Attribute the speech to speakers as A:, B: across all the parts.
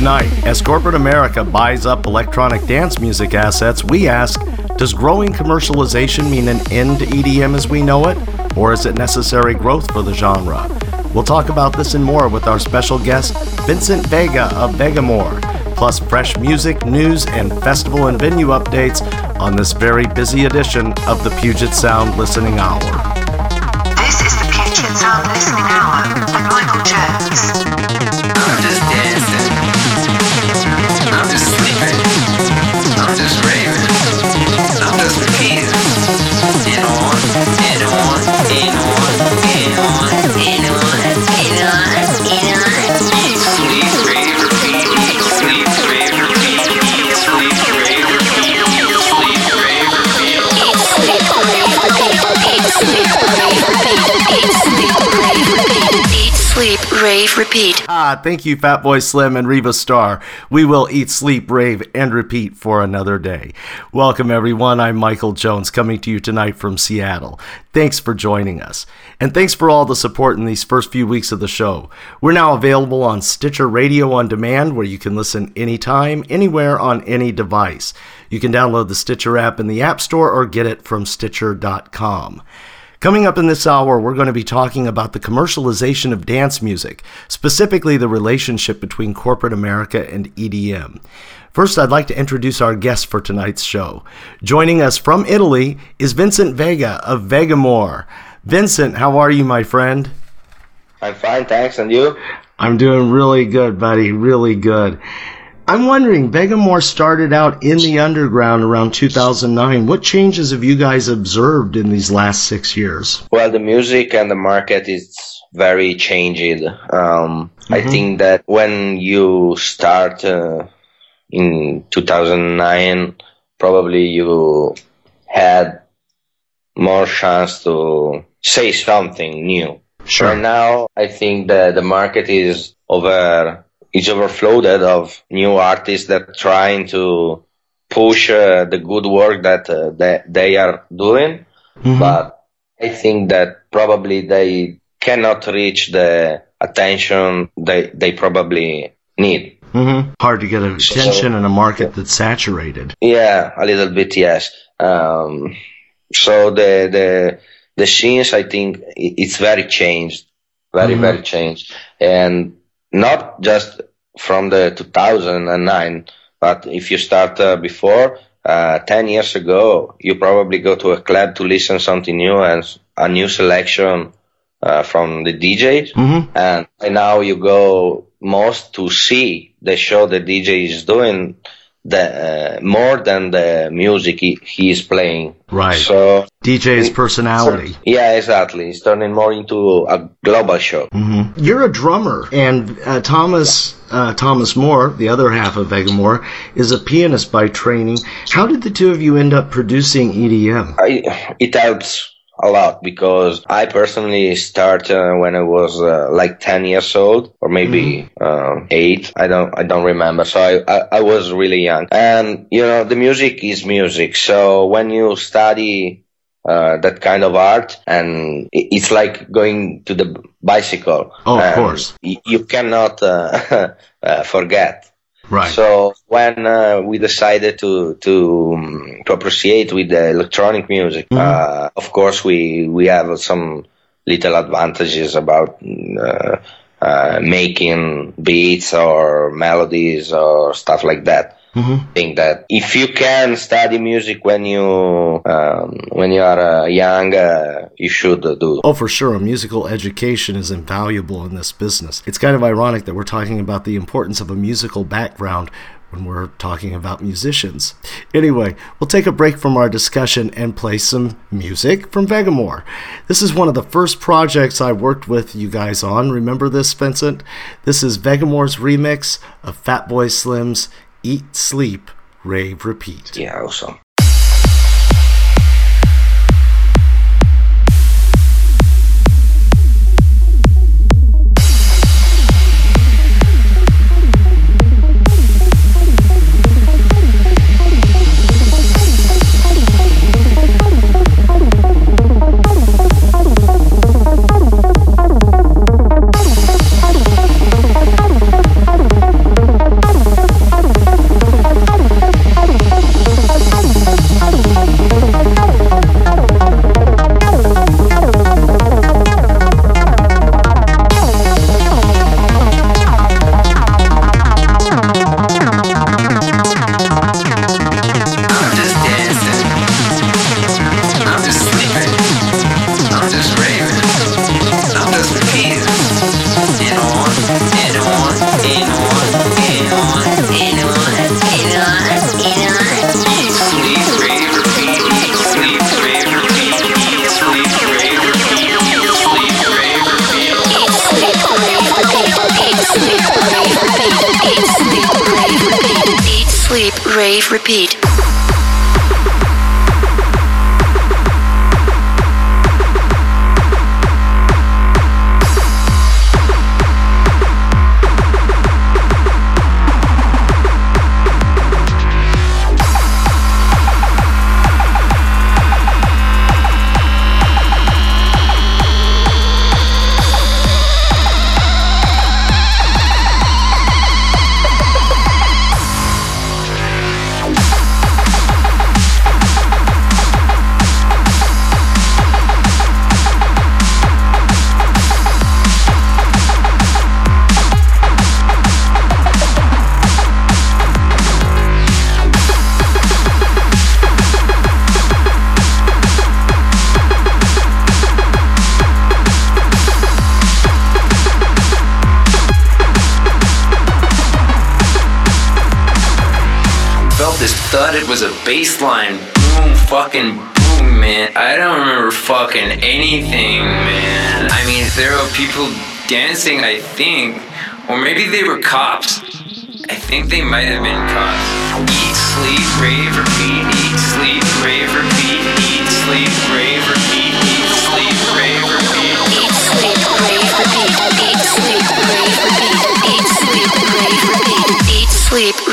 A: Tonight, as corporate America buys up electronic dance music assets, we ask Does growing commercialization mean an end to EDM as we know it, or is it necessary growth for the genre? We'll talk about this and more with our special guest, Vincent Vega of Vegamoore, plus fresh music, news, and festival and venue updates on this very busy edition of the Puget Sound Listening Hour.
B: This is the Puget Sound Listening Hour with Michael Jones.
C: Rave, repeat.
A: Ah, thank you, Fatboy Slim and Riva Starr. We will eat, sleep, rave, and repeat for another day. Welcome, everyone. I'm Michael Jones coming to you tonight from Seattle. Thanks for joining us. And thanks for all the support in these first few weeks of the show. We're now available on Stitcher Radio on Demand, where you can listen anytime, anywhere, on any device. You can download the Stitcher app in the App Store or get it from Stitcher.com. Coming up in this hour, we're going to be talking about the commercialization of dance music, specifically the relationship between corporate America and EDM. First, I'd like to introduce our guest for tonight's show. Joining us from Italy is Vincent Vega of Vegamoore. Vincent, how are you, my friend?
D: I'm fine, thanks. And you?
A: I'm doing really good, buddy. Really good. I'm wondering, Vegamoore started out in the underground around 2009. What changes have you guys observed in these last six years?
D: Well, the music and the market is very changed. Um, mm-hmm. I think that when you start uh, in 2009, probably you had more chance to say something new.
A: Sure.
D: Right now, I think that the market is over is overflowed of new artists that are trying to push uh, the good work that, uh, that they are doing. Mm-hmm. But I think that probably they cannot reach the attention they, they probably need.
A: Mm-hmm. Hard to get attention so, in a market that's saturated.
D: Yeah, a little bit, yes. Um, so the, the, the scenes, I think it's very changed, very, mm-hmm. very changed. And not just from the 2009, but if you start uh, before, uh, 10 years ago, you probably go to a club to listen something new and a new selection uh, from the DJs. Mm-hmm. And now you go most to see the show the DJ is doing the uh, more than the music he, he, is playing.
A: Right.
D: So
A: DJ's personality.
D: Yeah, exactly. It's turning more into a global show.
A: Mm-hmm. You're a drummer, and uh, Thomas uh, Thomas Moore, the other half of Vegamoore, is a pianist by training. How did the two of you end up producing EDM?
D: I, it helps a lot because I personally started uh, when I was uh, like 10 years old or maybe mm-hmm. uh, eight. I don't, I don't remember. So I, I, I, was really young and you know, the music is music. So when you study uh, that kind of art and it's like going to the bicycle.
A: Oh, of course.
D: You cannot uh, uh, forget
A: Right.
D: So when uh, we decided to to um, to appreciate with the electronic music, mm-hmm. uh, of course we we have some little advantages about uh, uh making beats or melodies or stuff like that. Mm-hmm. think that if you can study music when you um, when you are uh, young, uh, you should do.
A: Oh, for sure, a musical education is invaluable in this business. It's kind of ironic that we're talking about the importance of a musical background when we're talking about musicians. Anyway, we'll take a break from our discussion and play some music from Vegamoore. This is one of the first projects I worked with you guys on. Remember this, Vincent? This is Vegamoore's remix of Fatboy Slim's Eat, Sleep, Rave, Repeat.
D: Yeah, awesome.
C: baseline, boom, fucking boom, man. I don't remember fucking anything, man. I mean, there were people dancing, I think, or maybe they were cops. I think they might have been cops. Eat, sleep, rave, repeat.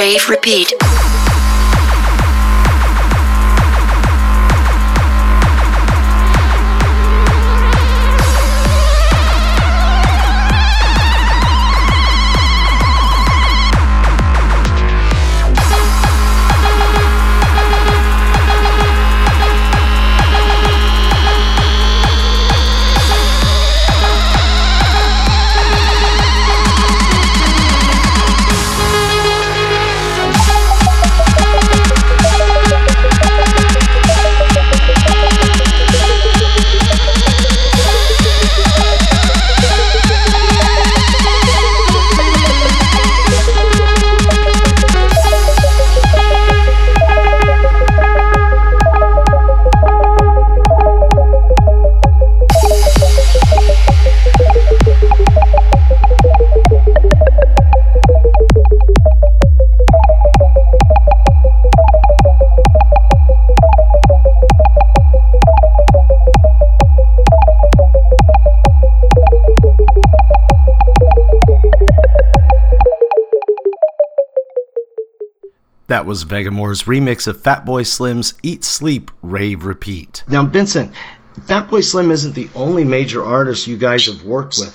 C: Rave Repeat.
A: That was Vegamoore's remix of Fatboy Slim's Eat, Sleep, Rave, Repeat. Now, Vincent, Fatboy Slim isn't the only major artist you guys have worked with.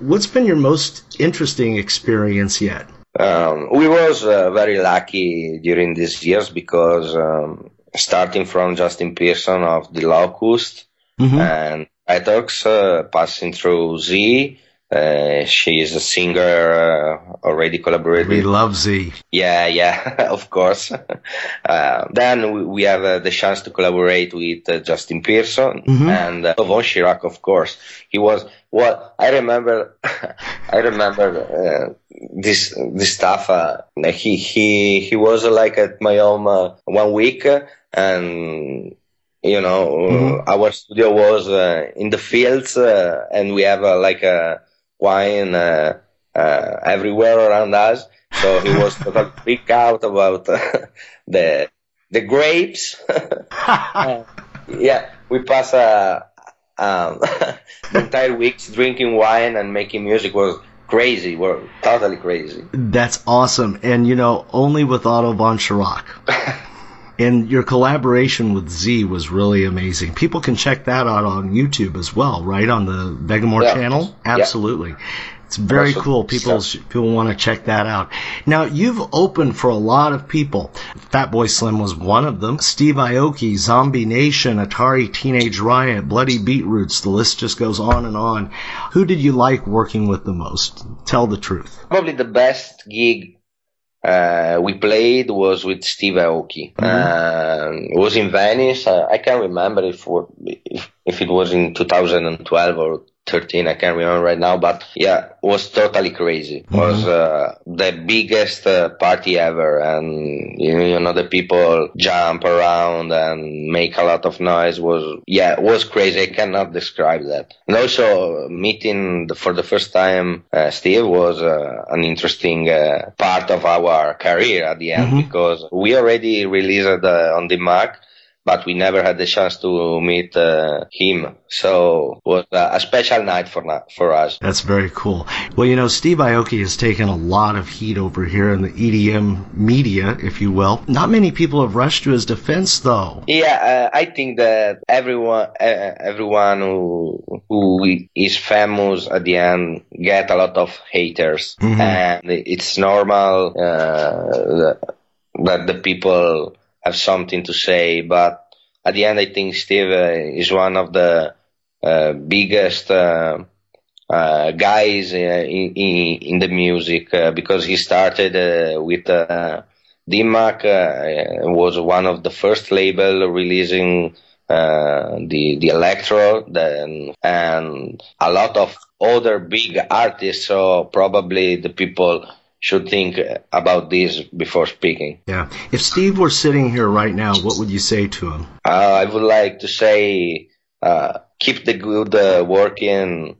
A: What's been your most interesting experience yet?
D: Um, we was uh, very lucky during these years because um, starting from Justin Pearson of The Locust and Etox, uh, passing through Z, uh, she is a singer, uh, already collaborated
A: We love Z.
D: Yeah, yeah, of course. uh, then we, we have uh, the chance to collaborate with uh, Justin Pearson and uh, Von Schirach, of course. He was well. I remember, I remember uh, this this stuff. Uh, he he he was like at my home uh, one week, and you know uh, our studio was uh, in the fields, uh, and we have uh, like a wine uh, uh, everywhere around us. So he was totally freaked out about uh, the the grapes. Uh, yeah, we passed uh, um, the entire weeks drinking wine and making music was crazy. We're totally crazy.
A: That's awesome. And you know, only with Otto von Schirach. And your collaboration with Z was really amazing. People can check that out on YouTube as well, right? On the Vegamoore
D: Yeah.
A: channel?
D: Yeah.
A: Absolutely. It's very cool. People
D: Yeah.
A: people want to check that out. Now, you've opened for a lot of people. Fatboy Slim was one of them. Steve Aoki, Zombie Nation, Atari Teenage Riot, Bloody Beetroots. The list just goes on and on. Who did you like working with the most? Tell the truth.
D: Probably the best gig uh, we played was with Steve Aoki. Um, it was in Venice. Uh, I can't remember if, if if it was in 2012 or 13. I can't remember right now, but yeah, it was totally crazy. It was uh, the biggest uh, party ever, and you know, you know the people jump around and make a lot of noise. Was yeah, it was crazy. I cannot describe that. And also meeting the, for the first time uh, Steve was uh, an interesting uh, part of our career at the end because we already released uh, on Dim Mak. But we never had the chance to meet uh, him, so it was a special night for for us.
A: That's very cool. Well, you know, Steve Aoki has taken a lot of heat over here in the EDM media, if you will. Not many people have rushed to his defense, though.
D: Yeah, uh, I think that everyone, uh, everyone who who is famous at the end get a lot of haters, and it's normal uh, that the people have something to say. But at the end, I think Steve uh, is one of the uh, biggest. Uh, guys in, in in the music because he started with uh, Dim Mak was one of the first label releasing uh, the the electro then and a lot of other big artists so probably the people should think about this before speaking
A: Yeah. If Steve were sitting here right now, what would you say to him?
D: uh, I would like to say uh, keep the good uh, working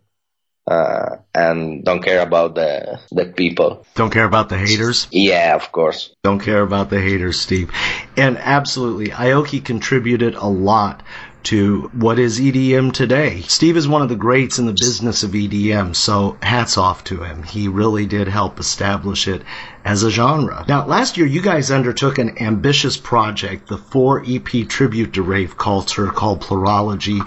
D: uh, and don't care about the the people
A: Don't care about the haters?
D: yeah of course
A: Don't care about the haters, Steve. And absolutely, Aoki contributed a lot to what is EDM today. Steve is one of the greats in the business of EDM, so hats off to him. He really did help establish it as a genre. Now, last year you guys undertook an ambitious project, the 4 EP tribute to rave culture called Plurology.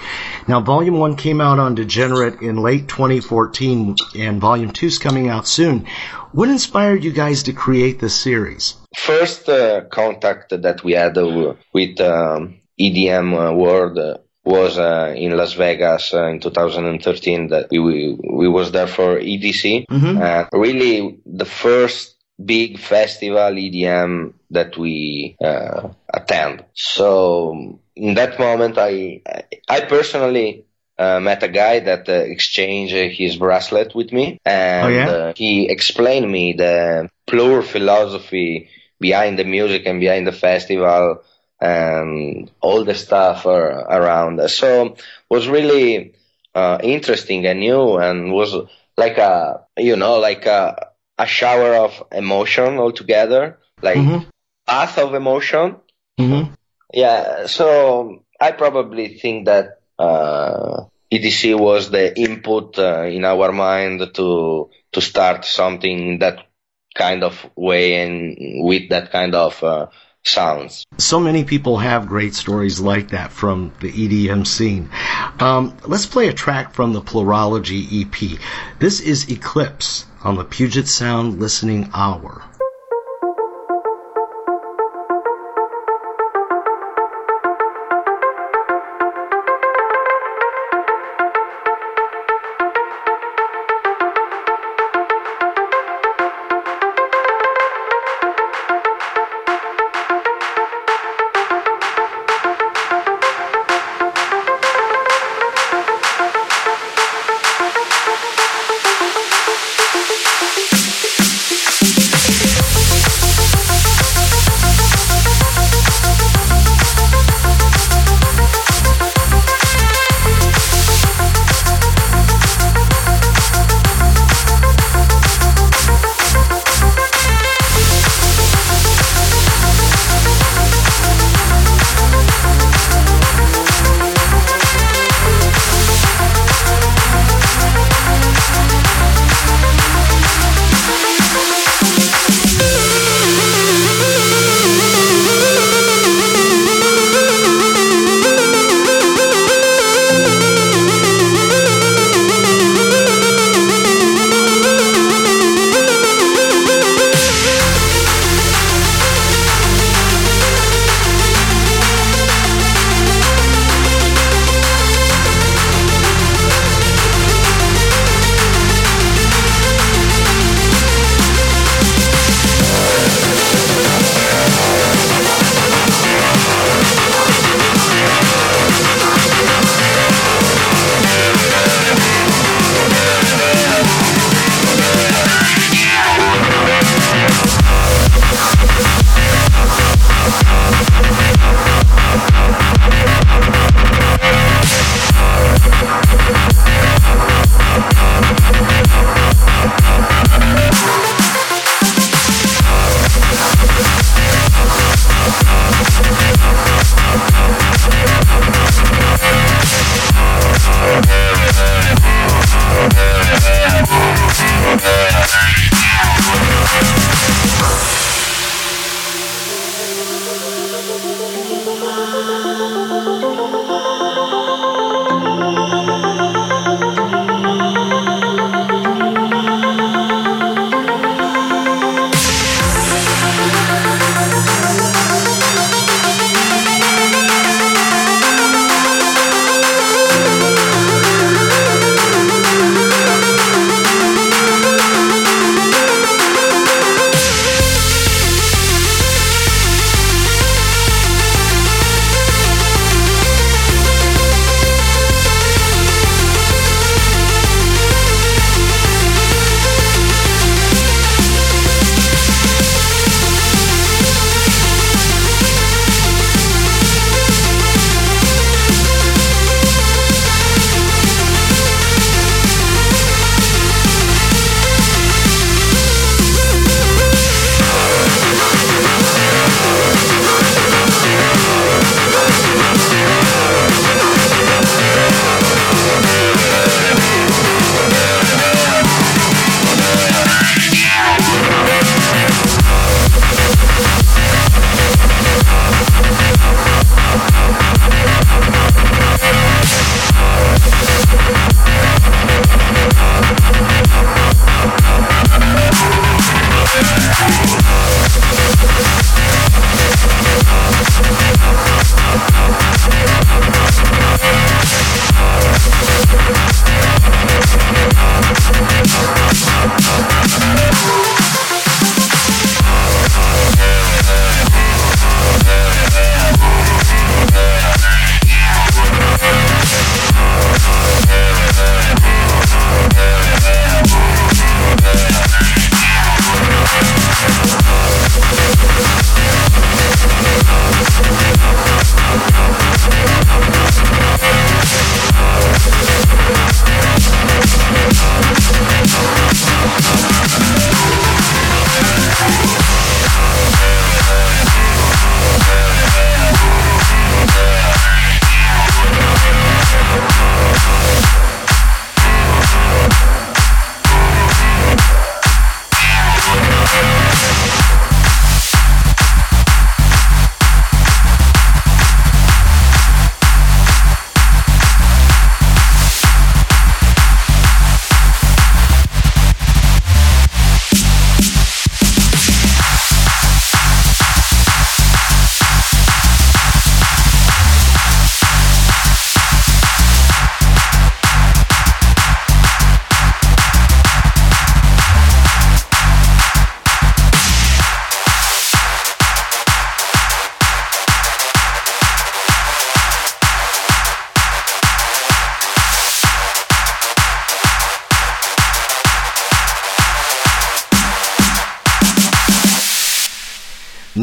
A: Now, Volume 1 came out on Degenerate in late 2014, and Volume 2 is coming out soon. What inspired you guys to create this series?
D: first uh, contact that we had uh, with um, EDM uh, world uh, was uh, in Las Vegas uh, in 2013 that we, we we was there for EDC and really the first big festival EDM that we uh, attend. So in that moment I I personally uh, met a guy that uh, exchanged uh, his bracelet with me and
A: Oh, yeah?
D: uh, he explained me the plur philosophy behind the music and behind the festival and all the stuff around. So was really uh, interesting and new and was like a you know like a a shower of emotion altogether, like
A: Mhm.
D: bath of emotion.
A: Mm-hmm.
D: Yeah, so I probably think that uh, EDC was the input uh, in our mind to to start something in that kind of way and with that kind of uh, sounds.
A: So many people have great stories like that from the EDM scene. Um, let's play a track from the Plurology EP. This is Eclipse on the Puget Sound Listening Hour.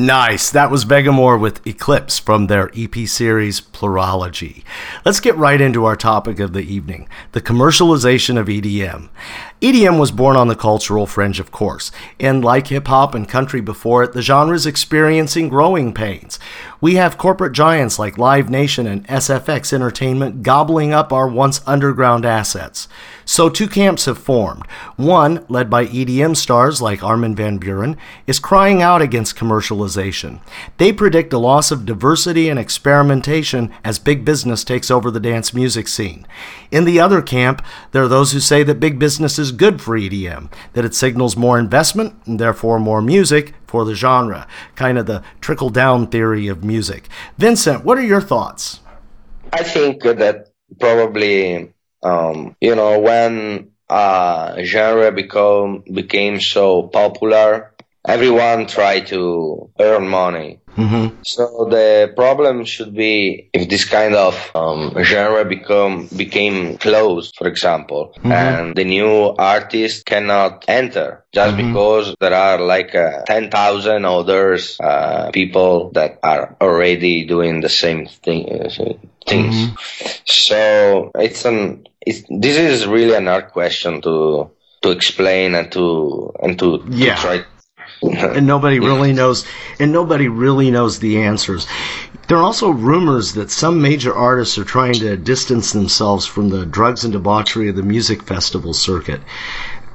A: Nice. That was Vegamoore with Eclipse from their EP series Plurology. Let's get right into our topic of the evening the commercialization of EDM. EDM was born on the cultural fringe, of course, and like hip hop and country before it, the genre is experiencing growing pains. We have corporate giants like Live Nation and SFX Entertainment gobbling up our once underground assets. So two camps have formed. One, led by EDM stars like Armin van Buuren, is crying out against commercialization. They predict a loss of diversity and experimentation as big business takes over the dance music scene. In the other camp, there are those who say that big business is good for EDM, that it signals more investment and therefore more music for the genre, kind of the trickle down theory of music. Vincent, what are your thoughts?
D: I think that probably um, you know when uh, genre become became so popular, everyone try to earn money.
A: Mm-hmm.
D: So the problem should be if this kind of um, genre become became closed, for example, and the new artist cannot enter just because there are like uh, ten thousand others uh, people that are already doing the same thing uh, things. So it's an it's, this is really an hard question to to explain and to and to, to try.
A: And nobody really knows and nobody really knows the answers. There are also rumors that some major artists are trying to distance themselves from the drugs and debauchery of the music festival circuit.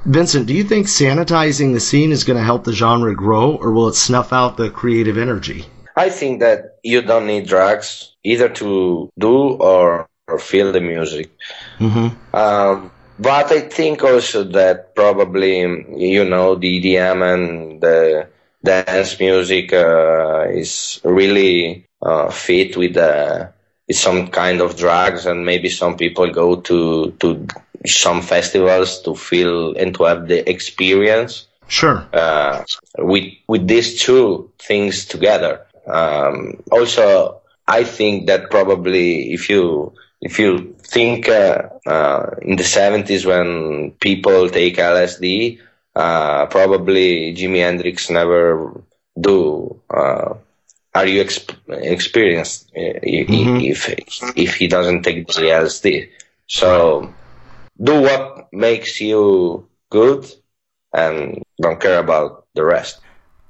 A: Vincent do you think sanitizing the scene is going to help the genre grow or will it snuff out the creative energy?
D: I think that you don't need drugs either to do or, or feel the music.
A: mm-hmm.
D: Um, but I think also that probably, you know, the EDM and the dance music uh, is really uh, fit with, uh, some kind of drugs, and maybe some people go to to some festivals to feel and to have the experience
A: sure
D: uh, with with these two things together. Um, also, I think that probably if you if you think uh, uh, in the seventies when people take LSD, uh, probably Jimi Hendrix never do. Uh, are you exp- experienced uh, i- if if he doesn't take the LSD? So do what makes you good and don't care about the rest.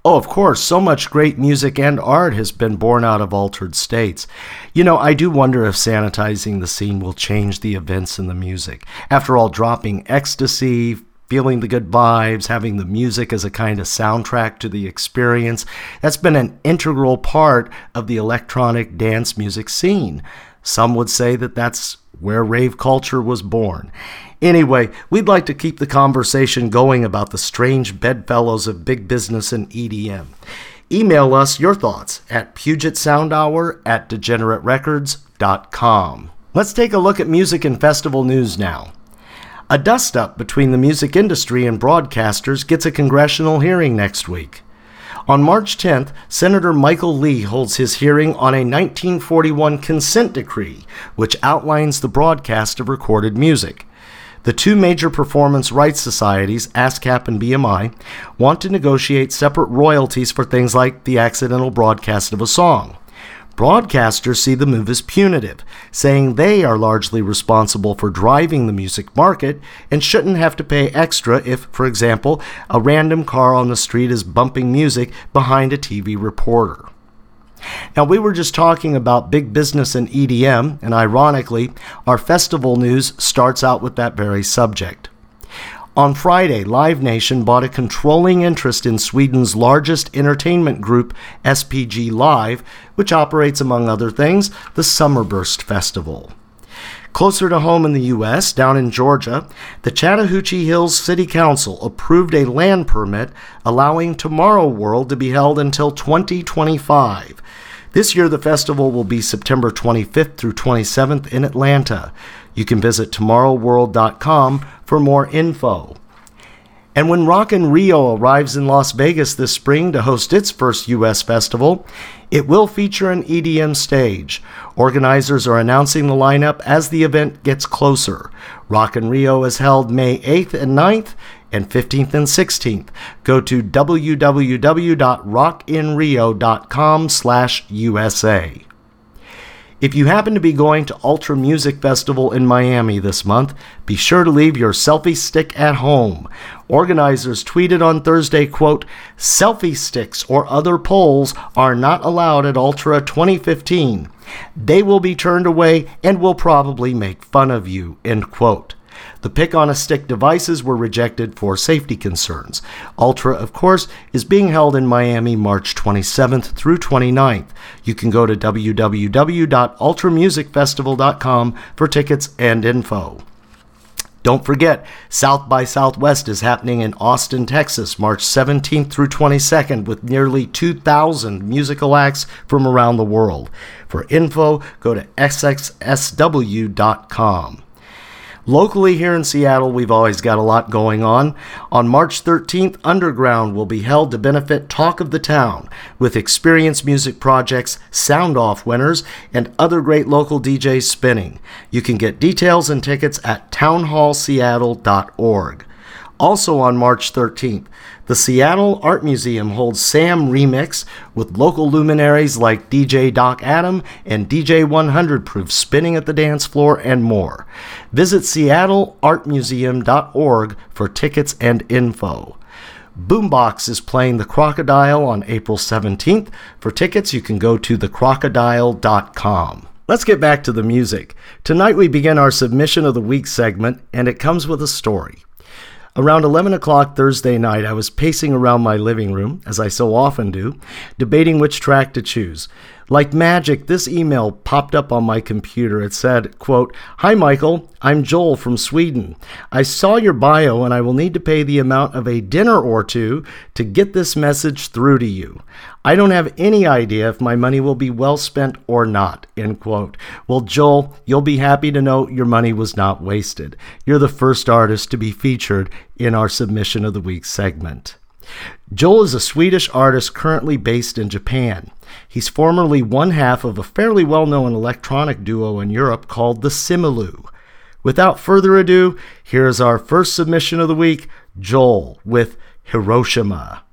A: Oh, of course, so much great music and art has been born out of altered states. You know, I do wonder if sanitizing the scene will change the events and the music. After all, dropping ecstasy, feeling the good vibes, having the music as a kind of soundtrack to the experience, that's been an integral part of the electronic dance music scene. Some would say that that's where rave culture was born. Anyway, we'd like to keep the conversation going about the strange bedfellows of big business and EDM. Email us your thoughts at Puget Sound Hour at degeneraterecords.com. Let's take a look at music and festival news now. A dust up between the music industry and broadcasters gets a congressional hearing next week. On March 10th, Senator Michael Lee holds his hearing on a 1941 consent decree, which outlines the broadcast of recorded music. The two major performance rights societies, ASCAP and BMI, want to negotiate separate royalties for things like the accidental broadcast of a song. Broadcasters see the move as punitive, saying they are largely responsible for driving the music market and shouldn't have to pay extra if, for example, a random car on the street is bumping music behind a TV reporter. Now, we were just talking about big business and EDM, and ironically, our festival news starts out with that very subject. On Friday, Live Nation bought a controlling interest in Sweden's largest entertainment group, SPG Live, which operates, among other things, the Summerburst Festival. Closer to home in the U.S., down in Georgia, the Chattahoochee Hills City Council approved a land permit allowing Tomorrow World to be held until 2025. This year, the festival will be September 25th through 27th in Atlanta. You can visit tomorrowworld.com for more info. And when Rock in Rio arrives in Las Vegas this spring to host its first U.S. festival, it will feature an EDM stage. Organizers are announcing the lineup as the event gets closer. Rock in Rio is held May 8th and 9th, and 15th and 16th. Go to www.rockinrio.com slash USA. If you happen to be going to Ultra Music Festival in Miami this month, be sure to leave your selfie stick at home. Organizers tweeted on Thursday, quote, selfie sticks or other poles are not allowed at Ultra 2015. They will be turned away and will probably make fun of you, end quote. The pick on a stick devices were rejected for safety concerns. Ultra, of course, is being held in Miami March 27th through 29th. You can go to www.ultramusicfestival.com for tickets and info. Don't forget, South by Southwest is happening in Austin, Texas, March 17th through 22nd, with nearly 2,000 musical acts from around the world. For info, go to sxsw.com. Locally here in Seattle, we've always got a lot going on. On March 13th, Underground will be held to benefit Talk of the Town with Experience Music Project's Sound Off winners and other great local DJs spinning. You can get details and tickets at townhallseattle.org. Also on March 13th, the Seattle Art Museum holds Sam Remix with local luminaries like DJ Doc Adam and DJ 100 Proof spinning at the dance floor and more. Visit seattleartmuseum.org for tickets and info. Boombox is playing The Crocodile on April 17th. For tickets, you can go to thecrocodile.com. Let's get back to the music. Tonight we begin our submission of the week segment, and it comes with a story. Around 11 o'clock Thursday night, I was pacing around my living room, as I so often do, debating which track to choose. Like magic, this email popped up on my computer. It said, quote, Hi Michael, I'm Joel from Sweden. I saw your bio and I will need to pay the amount of a dinner or two to get this message through to you. I don't have any idea if my money will be well spent or not, end quote. Well, Joel, you'll be happy to know your money was not wasted. You're the first artist to be featured in our submission of the week segment. Joel is a Swedish artist currently based in Japan. He's formerly one half of a fairly well known electronic duo in Europe called the Similu. Without further ado, here's our first submission of the week Joel with Hiroshima.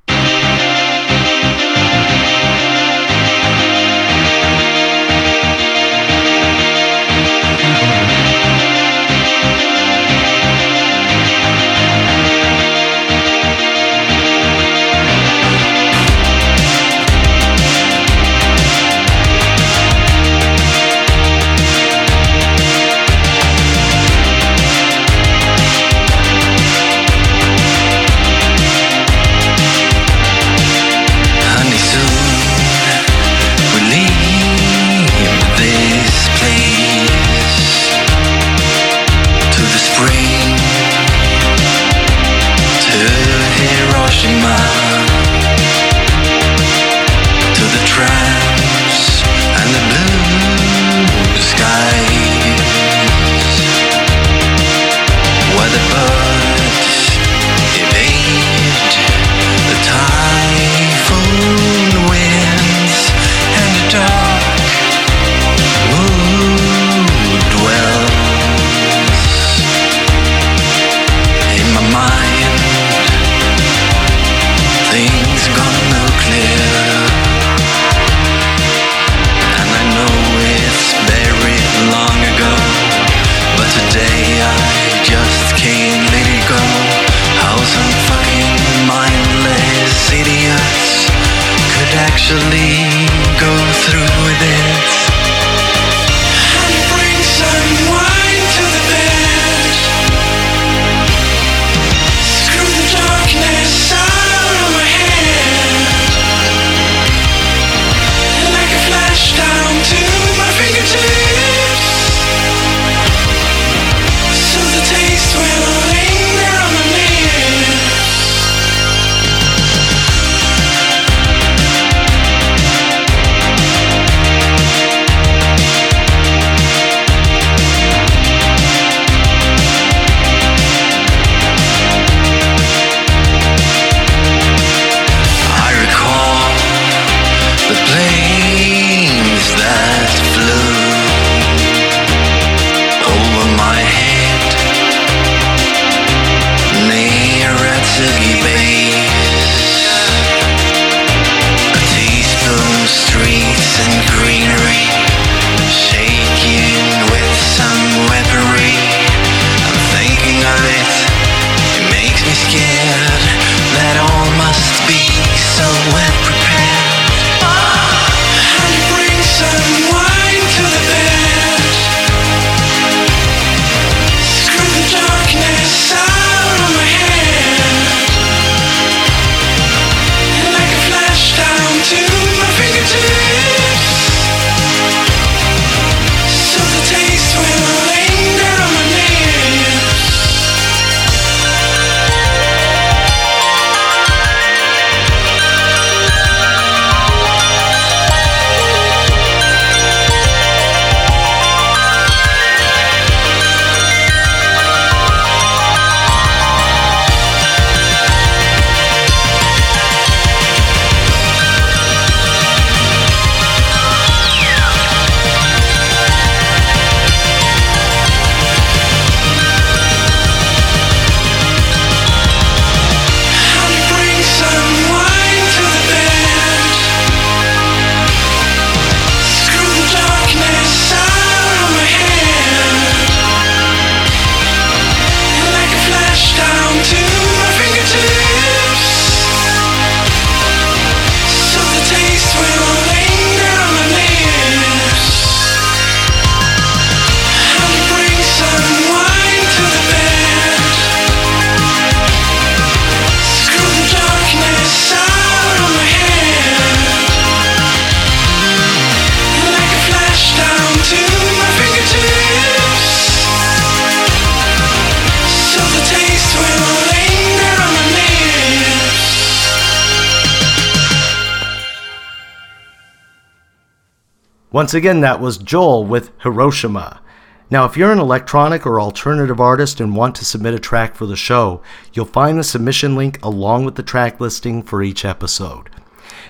A: Once again, that was JOL with Hiroshima. Now, if you're an electronic or alternative artist and want to submit a track for the show, you'll find the submission link along with the track listing for each episode.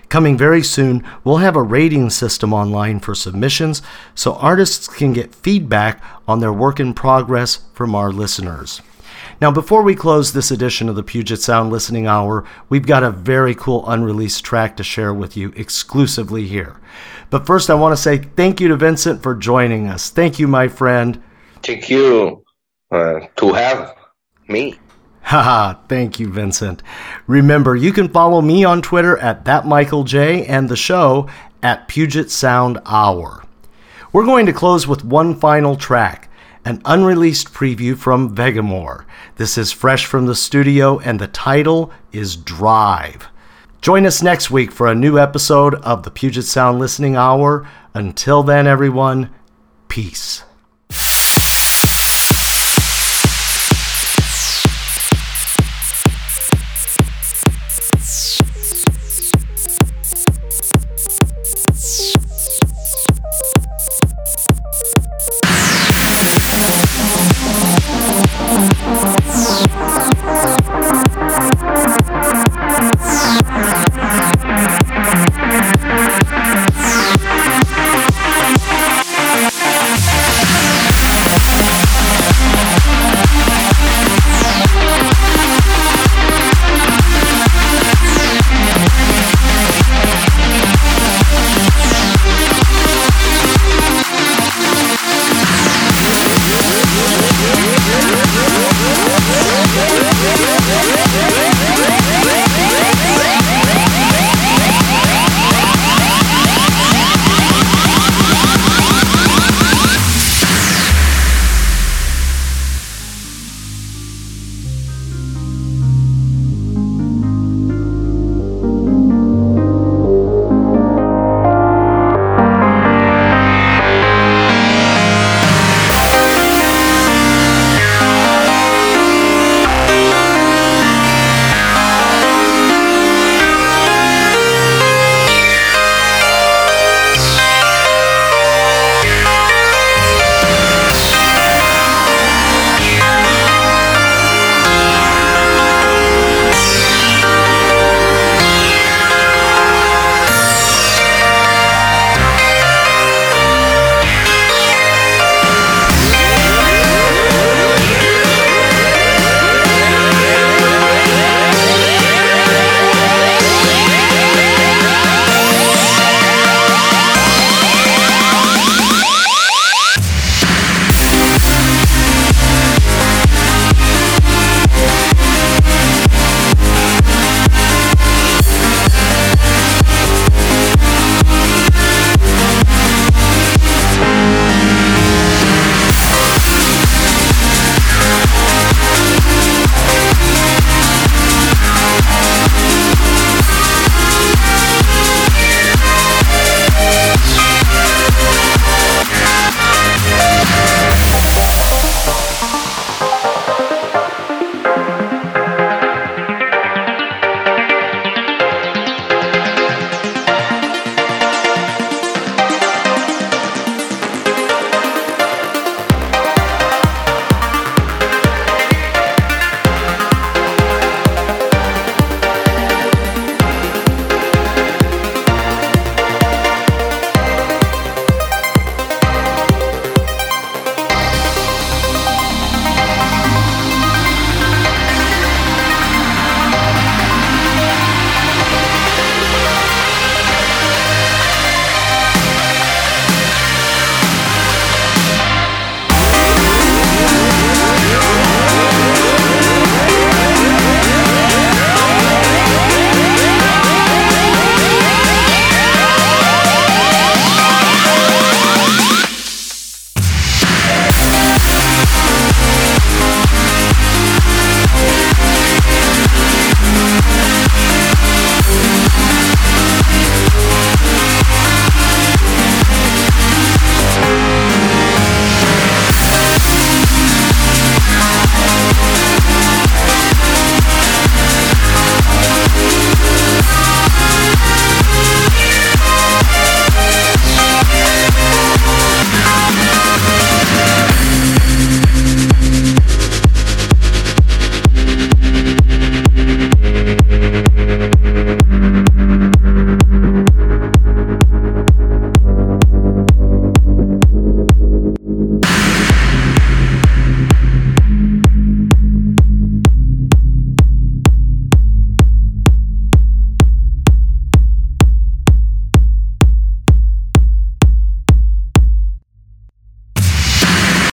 A: Coming very soon, we'll have a rating system online for submissions so artists can get feedback on their work in progress from our listeners. Now, before we close this edition of the Puget Sound Listening Hour, we've got a very cool unreleased track to share with you exclusively here. But first, I want to say thank you to Vincent for joining us. Thank you, my friend.
D: Thank you uh, to have me.
A: Haha, thank you, Vincent. Remember, you can follow me on Twitter at ThatMichaelJ and the show at Puget Sound Hour. We're going to close with one final track, an unreleased preview from Vegamoore. This is fresh from the studio, and the title is Drive. Join us next week for a new episode of the Puget Sound Listening Hour. Until then, everyone, peace.